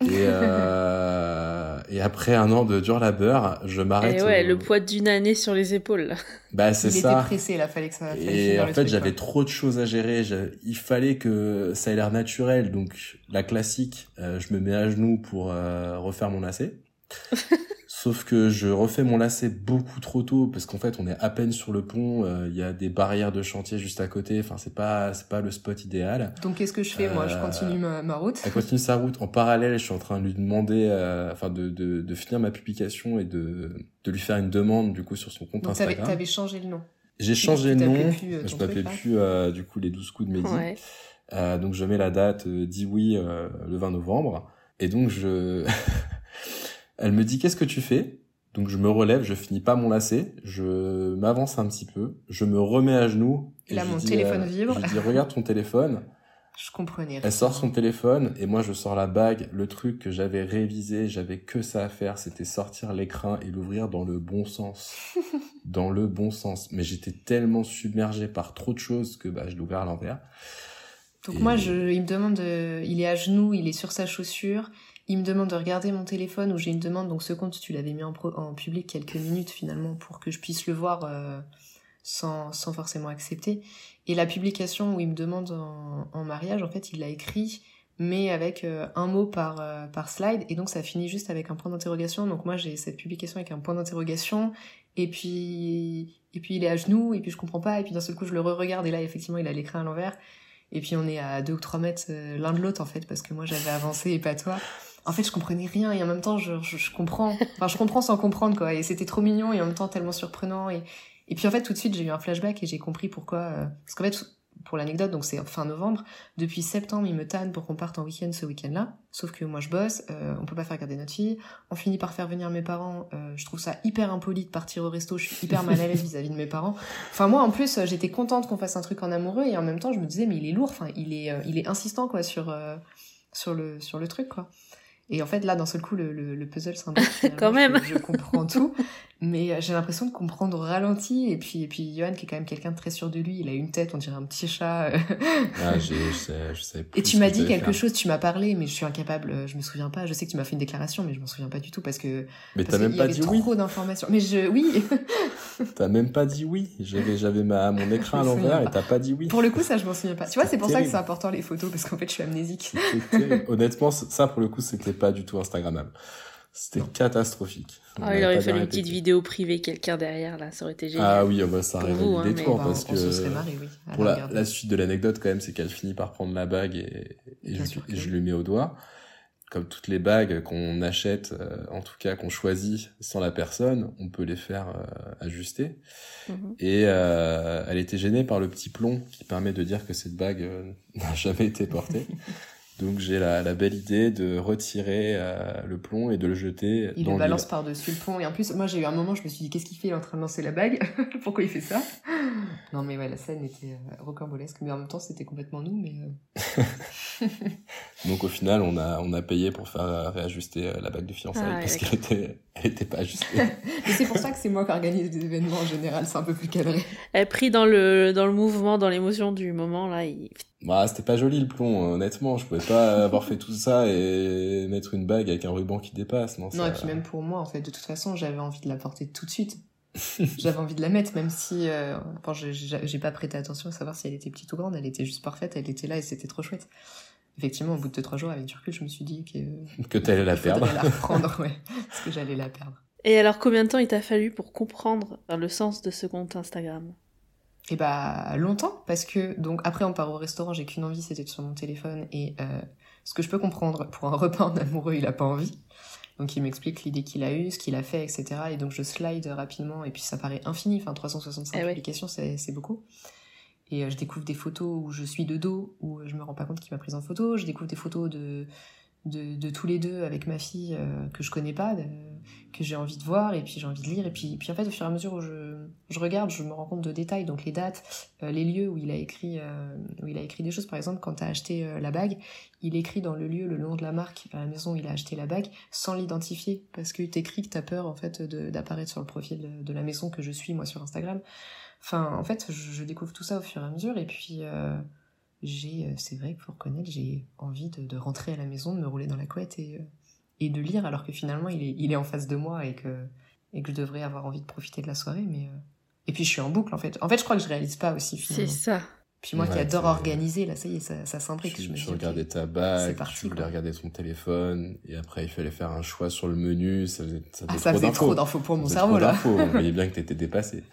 Et, euh, et après un an de dur labeur, je m'arrête. Et ouais, le poids d'une année sur les épaules. (laughs) Bah c'est ça. Il était pressé, là, fallait que ça. et en fait, j'avais trop de choses à gérer. Il fallait que ça ait l'air naturel. Donc la classique, euh, je me mets à genoux pour euh, refaire mon lacet. (laughs) Sauf que je refais mon lacet beaucoup trop tôt parce qu'en fait on est à peine sur le pont, euh, il y a des barrières de chantier juste à côté, enfin c'est pas c'est pas le spot idéal. Donc qu'est-ce que je fais moi? Je continue ma, ma, route? Elle continue sa route. En parallèle, je suis en train de lui demander, euh, enfin de, de, de finir ma publication et de de lui faire une demande du coup sur son compte Donc, Instagram. T'avais changé le nom. J'ai changé le nom. Euh, je m'appelais plus euh, du coup les 12 coups de Mehdi. Ouais. Euh, donc je mets la date, dis oui le 20 novembre. Et donc je (laughs) Elle me dit qu'est-ce que tu fais? Donc je me relève, je finis pas mon lacet, je m'avance un petit peu, je me remets à genoux. Et là mon téléphone vibre. Je lui dis regarde ton téléphone. Je comprenais. Elle sort son téléphone et moi je sors la bague. Le truc que j'avais révisé, j'avais que ça à faire, c'était sortir l'écran et l'ouvrir dans le bon sens. (laughs) dans le bon sens. Mais j'étais tellement submergé par trop de choses que bah, je ouvert à l'envers. Donc et... moi, je, il me demande, de, il est à genoux, il est sur sa chaussure, il me demande de regarder mon téléphone où j'ai une demande. Donc ce compte, tu l'avais mis en, pro, en public quelques minutes finalement pour que je puisse le voir euh, sans, sans forcément accepter. Et la publication où il me demande en, mariage, en fait, il l'a écrit, mais avec euh, un mot par, euh, par slide. Et donc ça finit juste avec un point d'interrogation. Donc moi, j'ai cette publication avec un point d'interrogation. Et puis, et puis il est à genoux, et puis je comprends pas. Et puis d'un seul coup, je le re-regarde, et là, effectivement, il a l'écran à l'envers. Et puis on est à deux ou trois mètres l'un de l'autre, en fait, parce que moi, j'avais avancé et pas toi. En fait, je comprenais rien, et en même temps, je, comprends. Enfin, je comprends sans comprendre, quoi. Et c'était trop mignon, et en même temps, tellement surprenant. Et, puis en fait, tout de suite, j'ai eu un flashback, et j'ai compris pourquoi... Euh... Parce qu'en fait, pour l'anecdote, donc c'est fin novembre. Depuis septembre, il me tanne pour qu'on parte en week-end ce week-end-là. Sauf que moi, je bosse, euh, on peut pas faire garder notre fille. On finit par faire venir mes parents. Euh, je trouve ça hyper impoli de partir au resto. Je suis hyper mal à l'aise vis-à-vis de mes parents. Enfin, moi, en plus, j'étais contente qu'on fasse un truc en amoureux et en même temps, je me disais, mais il est lourd. Enfin, il est, euh, il est insistant quoi sur euh, sur le sur le truc quoi. Et en fait, là, d'un seul coup, le, le, le puzzle s'invente. (laughs) Quand même. Je, je comprends tout. (laughs) Mais j'ai l'impression de comprendre au ralenti. Et puis, et puis, Johan, qui est quand même quelqu'un de très sûr de lui, il a une tête, on dirait un petit chat. ah, je sais, je sais Et tu m'as dit quelque faire. chose, tu m'as parlé, mais je suis incapable, je me souviens pas. Je sais que tu m'as fait une déclaration, mais je m'en souviens pas du tout parce que. Mais t'as même pas dit oui. trop d'informations. Mais je, oui. (laughs) t'as même pas dit oui. J'avais, j'avais ma, mon écran à l'envers et t'as pas dit oui. Pour le coup, ça, je m'en souviens pas. Tu vois, c'est pour ça que c'est important les photos parce qu'en fait, je suis amnésique. Honnêtement, ça, pour le coup, c'était pas du tout Instagrammable. C'était catastrophique. Oh, il aurait fallu une petite vidéo privée, quelqu'un derrière, là, ça aurait été génial. Ah oui, oh bah, ça aurait validé hein, des tours, bah, parce que, se marré, oui, pour la, la, suite de l'anecdote, quand même, c'est qu'elle finit par prendre la bague et, et, je, et je, lui mets au doigt. Comme toutes les bagues qu'on achète, euh, en tout cas qu'on choisit sans la personne, on peut les faire euh, ajuster. Mm -hmm. Et euh, elle était gênée par le petit plomb qui permet de dire que cette bague euh, (laughs) n'a jamais été portée. Donc j'ai la, la, belle idée de retirer euh, le plomb et de le jeter il dans le balance par-dessus le pont. Et en plus, moi j'ai eu un moment, je me suis dit, qu'est-ce qu'il fait? Il est en train de lancer la bague. (laughs) Pourquoi il fait ça? Non mais ouais, la scène était euh, rocambolesque, mais en même temps c'était complètement nous. Mais euh... (laughs) Donc au final, on a, on a payé pour faire réajuster la bague de fiançailles ah, parce qu'elle était, elle était pas ajustée. (laughs) mais c'est pour ça que c'est moi qui organise des événements en général, c'est un peu plus cadré. Elle pris dans le, dans le mouvement, dans l'émotion du moment, là, il... Bah, c'était pas joli le plomb, honnêtement. Je pouvais pas avoir fait tout ça et mettre une bague avec un ruban qui dépasse. Non, non ça... et puis même pour moi, en fait, de toute façon, j'avais envie de la porter tout de suite. (laughs) j'avais envie de la mettre, même si, euh, enfin, j'ai pas prêté attention à savoir si elle était petite ou grande. Elle était juste parfaite, elle était là et c'était trop chouette. Effectivement, au bout de deux, trois jours, avec du recul, je me suis dit que. Que t'allais la perdre. la reprendre, ouais. (laughs) Parce que j'allais la perdre. Et alors, combien de temps il t'a fallu pour comprendre le sens de ce compte Instagram? Et bah longtemps parce que donc après on part au restaurant j'ai qu'une envie c'était sur mon téléphone et euh, ce que je peux comprendre pour un repas en amoureux il a pas envie donc il m'explique l'idée qu'il a eue ce qu'il a fait etc et donc je slide rapidement et puis ça paraît infini enfin 365 eh publications ouais. c'est beaucoup et euh, je découvre des photos où je suis de dos où je me rends pas compte qu'il m'a prise en photo je découvre des photos de de, tous les deux avec ma fille euh, que je connais pas, que j'ai envie de voir et puis j'ai envie de lire. Et puis, puis en fait, au fur et à mesure où je, je regarde, je me rends compte de détails, donc les dates, euh, les lieux où il a écrit euh, où il a écrit des choses. Par exemple, quand tu as acheté la bague, il écrit dans le lieu, le nom de la marque, à la maison où il a acheté la bague, sans l'identifier, parce que t'écris que t'as peur en fait d'apparaître sur le profil de, la maison que je suis moi sur Instagram. Enfin, en fait, je, je, découvre tout ça au fur et à mesure et puis j'ai, euh, c'est vrai qu'il faut reconnaître, j'ai envie de, de, rentrer à la maison, de me rouler dans la couette et, euh, et de lire, alors que finalement il est, il est en face de moi et que, et que je devrais avoir envie de profiter de la soirée. Mais euh, et puis je suis en boucle en fait. En fait, je crois que je réalise pas aussi. C'est ça. Puis moi qui adore organiser, là, ça y est, ça, ça s'imbrique. Tu, je me tu regardais ta bague, tu voulais regarder ton téléphone, et après il fallait faire un choix sur le menu, ça faisait, ça faisait ah, trop, trop d'infos pour mon cerveau, là. On (laughs) voyait bien que t'étais dépassé.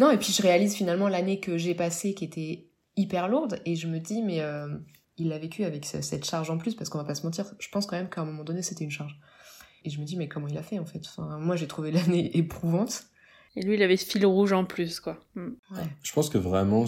Non, et puis je réalise finalement l'année que j'ai passée qui était hyper lourde, et je me dis, mais euh, il l'a vécu avec cette charge en plus, parce qu'on va pas se mentir, je pense quand même qu'à un moment donné c'était une charge. Et je me dis, mais comment il a fait en fait? Enfin, Moi j'ai trouvé l'année (laughs) éprouvante. Et lui, il avait ce fil rouge en plus, quoi. Mm. Ouais. Je pense que vraiment,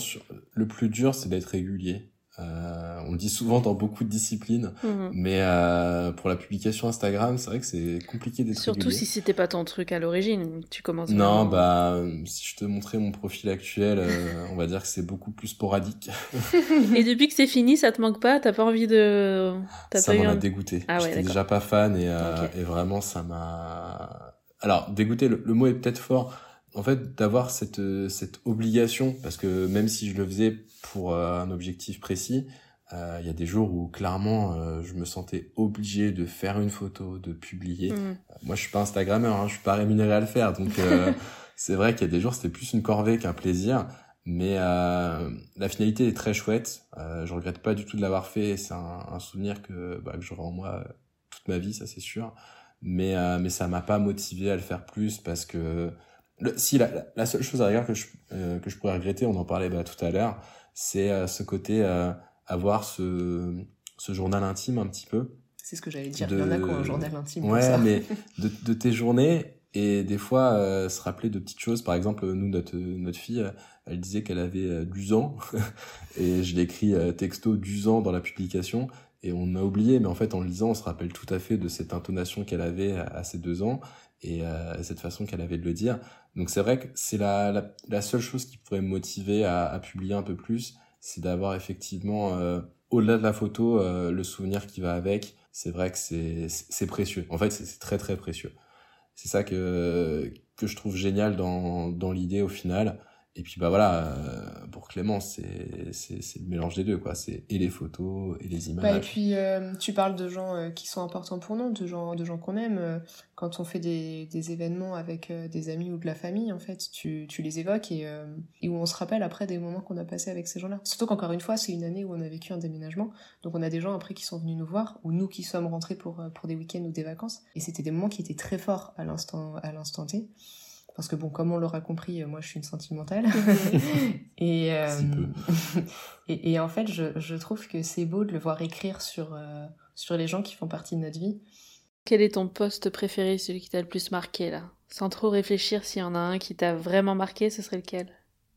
le plus dur, c'est d'être régulier. Euh, on le dit souvent dans beaucoup de disciplines, Mhm. mais euh, pour la publication Instagram, c'est vrai que c'est compliqué d'être Surtout régulier. si c'était pas ton truc à l'origine, tu commences. Non, vraiment- bah, si je te montrais mon profil actuel, euh, on va dire que c'est beaucoup plus sporadique. (laughs) Et depuis que c'est fini, ça te manque pas? T'as pas envie de. Ça pas eu m'en a un- dégoûté. Ah ouais, J'étais déjà pas fan et, euh, et vraiment ça m'a. Alors dégoûté, le, le mot est peut-être fort. En fait, d'avoir cette euh, cette obligation, parce que même si je le faisais pour euh, un objectif précis, euh, il y a des jours où clairement euh, je me sentais obligé de faire une photo, de publier. Mhm. Moi, je suis pas Instagrammeur, hein, je suis pas rémunéré à le faire, donc euh, (laughs) c'est vrai qu'il y a des jours c'était plus une corvée qu'un plaisir. Mais la finalité est très chouette. Je regrette pas du tout de l'avoir fait. C'est un, un souvenir que, bah, que j'aurai en moi toute ma vie, ça c'est sûr. Mais mais ça m'a pas motivé à le faire plus parce que le, si la, la- la seule chose à rigueur que je euh, que je pourrais regretter, on en parlait bah, tout à l'heure, c'est euh, ce côté euh, avoir ce ce journal intime un petit peu. C'est ce que j'allais dire. De- Il y en a qui ont un journal intime. Ouais, ça. mais (laughs) de, de tes journées et des fois euh, se rappeler de petites choses. Par exemple, nous, notre, notre fille, elle disait qu'elle avait euh, 12 ans (laughs) et je l'ai écrit texto 12 ans dans la publication et on a oublié, mais en fait, en le lisant, on se rappelle tout à fait de cette intonation qu'elle avait à, à ses deux ans et euh, cette façon qu'elle avait de le dire. Donc c'est vrai que c'est la, la, la seule chose qui pourrait me motiver à, à publier un peu plus, c'est d'avoir effectivement, euh, au-delà de la photo, euh, le souvenir qui va avec. C'est vrai que c'est précieux. En fait, c'est c'est très très précieux. C'est ça que que je trouve génial dans dans l'idée au final. Et puis bah voilà, euh, pour Clément, c'est le mélange des deux quoi. C'est et les photos et les images. Bah, et puis, euh, tu parles de gens euh, qui sont importants pour nous, de gens, de gens qu'on aime. quand on fait des, des événements avec des amis ou de la famille, en fait, tu, tu les évoques et, et où on se rappelle après des moments qu'on a passés avec ces gens-là. Surtout qu'encore une fois, c'est une année où on a vécu un déménagement. Donc on a des gens après qui sont venus nous voir, ou nous qui sommes rentrés pour, pour des week-ends ou des vacances. Et c'était des moments qui étaient très forts à l'instant T. Parce que bon, comme on l'aura compris, euh, moi je suis une sentimentale. (laughs) et, euh, (laughs) et, et en fait, je, je trouve que c'est beau de le voir écrire sur, euh, sur les gens qui font partie de notre vie. Quel est ton poste préféré, celui qui t'a le plus marqué là? Sans trop réfléchir, s'il y en a un qui t'a vraiment marqué, ce serait lequel?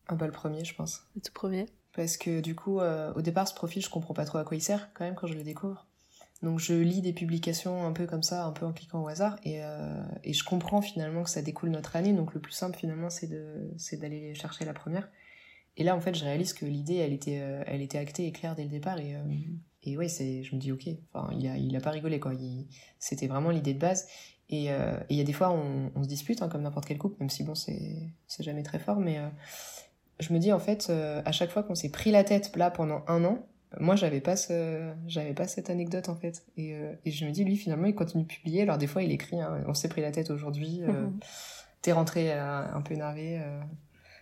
Ah bah le premier, je pense. Le tout premier Parce que du coup, euh, au départ, ce profil, je comprends pas trop à quoi il sert quand même quand je le découvre. Donc je lis des publications un peu comme ça, un peu en cliquant au hasard, et, euh, et je comprends finalement que ça découle notre année. Donc le plus simple finalement, c'est d'aller chercher la première. Et là, en fait, je réalise que l'idée, elle était, euh, elle était actée et claire dès le départ. Et, euh, et ouais, je me dis ok. Enfin, il a, il a pas rigolé quoi. C'était vraiment l'idée de base. Et euh, et il y a des fois, on, on se dispute hein, comme n'importe quel couple, même si bon, c'est, c'est jamais très fort, mais je me dis en fait, à chaque fois qu'on s'est pris la tête là pendant un an, moi j'avais pas ce, j'avais pas cette anecdote en fait. Et, euh, et je me dis lui finalement il continue de publier. Alors des fois il écrit, hein, on s'est pris la tête aujourd'hui, euh, Mhm. t'es rentré euh, un peu énervé, euh,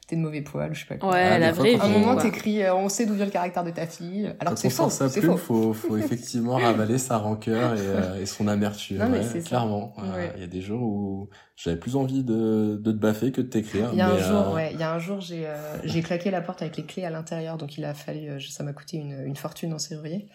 t'es de mauvais poil, je sais pas quoi. Ouais, Ah, la vraie À un moment t'écris, euh, on sait d'où vient le caractère de ta fille. Alors Quand que c'est on faux, c'est plume, faux. faut, faut (laughs) effectivement ravaler sa rancœur et, euh, et son (laughs) amertume. Non, mais ouais, c'est ça. clairement. Il Ouais. y a des jours où j'avais plus envie de, de te baffer que de t'écrire. Il y a un jour, euh, ouais, il y a un jour, j'ai euh, j'ai claqué la porte avec les clés à l'intérieur, donc il a fallu, euh, ça m'a coûté une, une fortune en serrurier.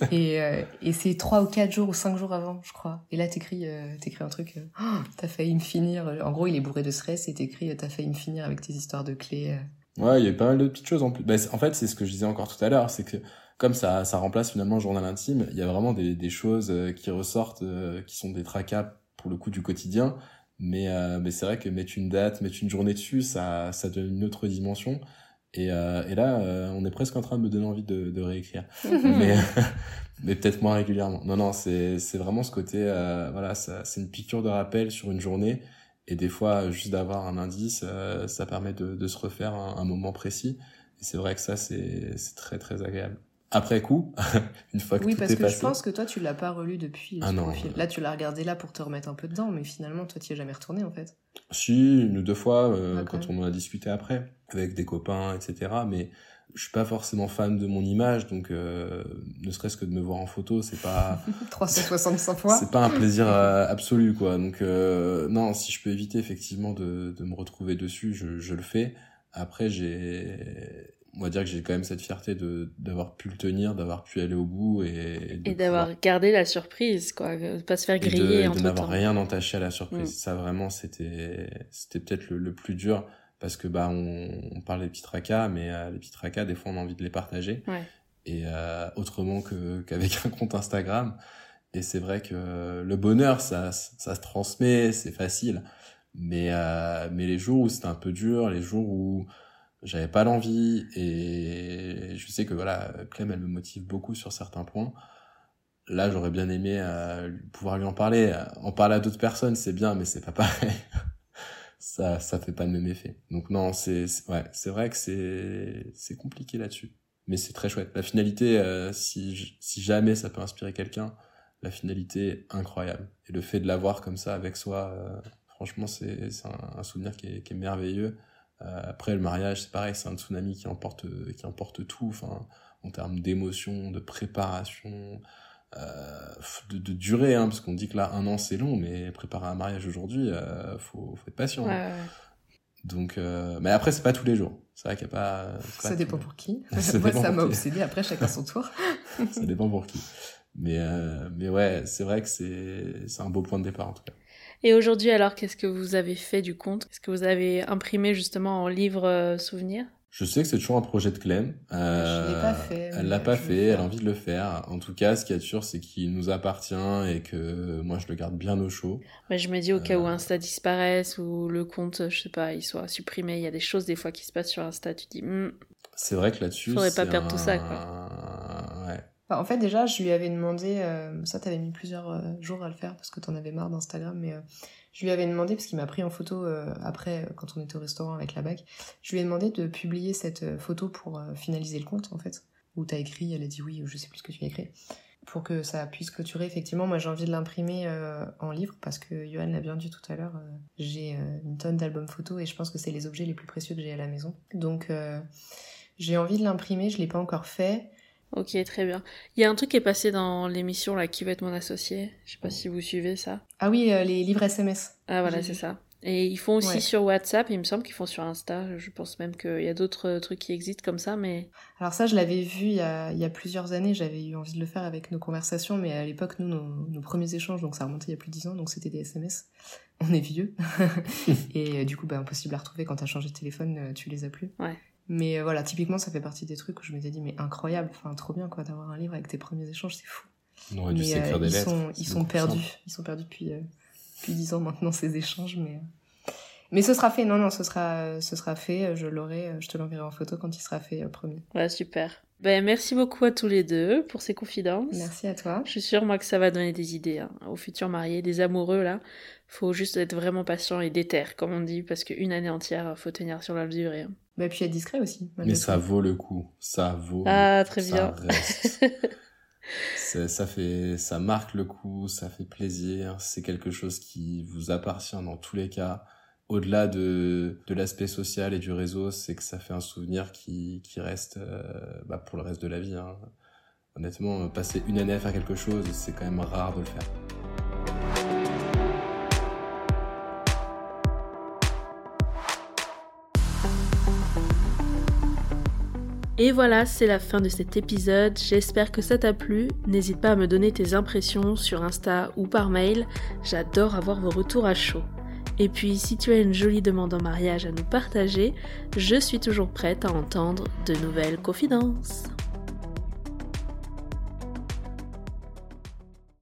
(laughs) Et, euh, et c'est trois ou quatre jours ou cinq jours avant, je crois. Et là, t'écris, t'écris un truc, Oh, t'as failli me finir. En gros, il est bourré de stress et t'écris, t'as failli me finir avec tes histoires de clés. Ouais, il y a pas mal de petites choses en plus. Bah, en fait, c'est ce que je disais encore tout à l'heure, c'est que comme ça, ça remplace finalement le journal intime, il y a vraiment des, des choses qui ressortent, qui sont des tracas pour le coup du quotidien. Mais, euh, mais c'est vrai que mettre une date, mettre une journée dessus, ça, ça donne une autre dimension. Et, euh, et là, euh, on est presque en train de me donner envie de, de réécrire. (laughs) mais (laughs) mais peut-être moins régulièrement. Non, non, c'est c'est vraiment ce côté, euh, voilà, c'est une piqûre de rappel sur une journée. Et des fois, juste d'avoir un indice, euh, ça permet de, de se refaire un, un moment précis. Et c'est vrai que ça, c'est c'est très très agréable. Après coup, (laughs) une fois que oui, tout parce est que passé. je pense que toi, tu l'as pas relu depuis Ah non. Là, tu l'as regardé là pour te remettre un peu dedans, mais finalement, toi, tu es jamais retourné en fait. Si, une ou deux fois, euh, Ouais, quand quand on en a discuté après, avec des copains, etc. Mais je suis pas forcément fan de mon image, donc euh, ne serait-ce que de me voir en photo, c'est pas (laughs) 365 fois. c'est pas un plaisir euh, absolu, quoi. Donc euh, non, si je peux éviter effectivement de, de me retrouver dessus, je, je le fais. Après, j'ai, on va dire que j'ai quand même cette fierté de d'avoir pu le tenir, d'avoir pu aller au bout et, de Et d'avoir pouvoir- gardé la surprise, quoi. De pas se faire de, griller et de entre n'avoir temps. rien entaché à la surprise. Mm. Ça vraiment, c'était c'était peut-être le, le plus dur parce que bah on, on parle des petits tracas, mais euh, les petits tracas, des fois, on a envie de les partager Ouais. et euh, autrement que qu'avec (laughs) un compte Instagram. Et c'est vrai que le bonheur, ça ça se transmet, c'est facile. Mais euh, mais les jours où c'était un peu dur, les jours où j'avais pas l'envie et je sais que voilà, Clem elle me motive beaucoup sur certains points. Là, j'aurais bien aimé euh, pouvoir lui en parler. En parler à d'autres personnes, c'est bien, mais c'est pas pareil. (laughs) ça, ça fait pas le même effet. Donc non, c'est ouais, c'est vrai que c'est c'est compliqué là-dessus. Mais c'est très chouette. La finalité, euh, si si jamais ça peut inspirer quelqu'un, la finalité est incroyable. Et le fait de l'avoir comme ça avec soi, euh, franchement, c'est un, un souvenir qui est merveilleux. Euh, après le mariage, c'est pareil, c'est un tsunami qui emporte qui emporte tout. Enfin, en termes d'émotion, de préparation, euh, de, de durée, hein, parce qu'on dit que là un an c'est long, mais préparer un mariage aujourd'hui, euh, faut, faut être patient. Ouais, hein. ouais. Donc, euh, mais après c'est pas tous les jours. C'est vrai qu'il y a pas. Ça dépend pour qui. (laughs) Ça (laughs) Moi, ça m'a obsédé. Après, chacun son tour. (laughs) ça dépend pour qui. Mais euh, mais ouais, c'est vrai que c'est c'est un beau point de départ en tout cas. Et aujourd'hui, alors, qu'est-ce que vous avez fait du compte Est-ce que vous avez imprimé justement en livre euh, souvenir? Je sais que c'est toujours un projet de Clem. Euh, Je l'ai pas fait, Elle mais l'a pas fait, le elle a envie de le faire. En tout cas, ce qui est sûr, c'est qu'il nous appartient et que moi je le garde bien au chaud. Bah, Je me dis au cas où Euh. Insta disparaisse ou le compte, je sais pas, il soit supprimé. Il y a des choses des fois qui se passent sur Insta. Tu dis, Hmm, C'est vrai que là-dessus. Faudrait pas perdre tout ça, Ouais. En fait, déjà, je lui avais demandé, euh, ça t'avais mis plusieurs euh, jours à le faire parce que t'en avais marre d'Instagram, mais euh, je lui avais demandé, parce qu'il m'a pris en photo euh, après, quand on était au restaurant avec la bague, je lui ai demandé de publier cette photo pour finaliser le compte, en fait. Où t'as écrit, elle a dit oui, ou je sais plus ce que tu as écrit. Pour que ça puisse clôturer, effectivement, moi j'ai envie de l'imprimer en livre parce que Johan l'a bien dit tout à l'heure, j'ai une tonne d'albums photos et je pense que c'est les objets les plus précieux que j'ai à la maison. Donc j'ai envie de l'imprimer, je l'ai pas encore fait. Ok, très bien. Il y a un truc qui est passé dans l'émission là, qui va être mon associé. Je sais pas si vous suivez ça. Ah oui, euh, les livres SMS. Ah voilà, c'est ça. Et ils font aussi Ouais. sur WhatsApp, il me semble qu'ils font sur Insta. Je pense même qu'il y a d'autres trucs qui existent comme ça, mais Alors ça, je l'avais vu il y, a, il y a plusieurs années, j'avais eu envie de le faire avec nos conversations, mais à l'époque, nous, nos, nos premiers échanges, donc ça remontait il y a plus de 10 ans, donc c'était des SMS. On est vieux. (laughs) et euh, du coup, bah, impossible à retrouver quand t'as changé de téléphone, euh, tu les as plus. Ouais. Mais euh, voilà, typiquement, ça fait partie des trucs où je m'étais dit, mais incroyable, enfin trop bien quoi, d'avoir un livre avec tes premiers échanges, c'est fou. On aurait dû s'écrire euh, des ils lettres. sont, ils sont perdus, simple. ils sont perdus depuis, euh, depuis 10 ans maintenant ces échanges, mais... Mais ce sera fait, non, non, ce sera, ce sera fait, je l'aurai, je te l'enverrai en photo quand il sera fait, euh, promis. voilà, super. Ben, merci beaucoup à tous les deux pour ces confidences. Merci à toi. Je suis sûre, moi, que ça va donner des idées hein, aux futurs mariés, des amoureux, là. Faut juste être vraiment patient et déter, comme on dit, parce qu'une année entière, faut tenir sur la durée. hein. Bah, puis être discret aussi. Mais ça vaut le coup. Ça vaut. Ah, le coup. très Ça bien. reste. (laughs) Ça fait, ça marque le coup, ça fait plaisir. C'est quelque chose qui vous appartient dans tous les cas. Au-delà de, de l'aspect social et du réseau, c'est que ça fait un souvenir qui, qui reste euh, bah, pour le reste de la vie. hein. Honnêtement, passer une année à faire quelque chose, c'est quand même rare de le faire. Et voilà, c'est la fin de cet épisode. J'espère que ça t'a plu. N'hésite pas à me donner tes impressions sur Insta ou par mail. J'adore avoir vos retours à chaud. Et puis, si tu as une jolie demande en mariage à nous partager, je suis toujours prête à entendre de nouvelles confidences.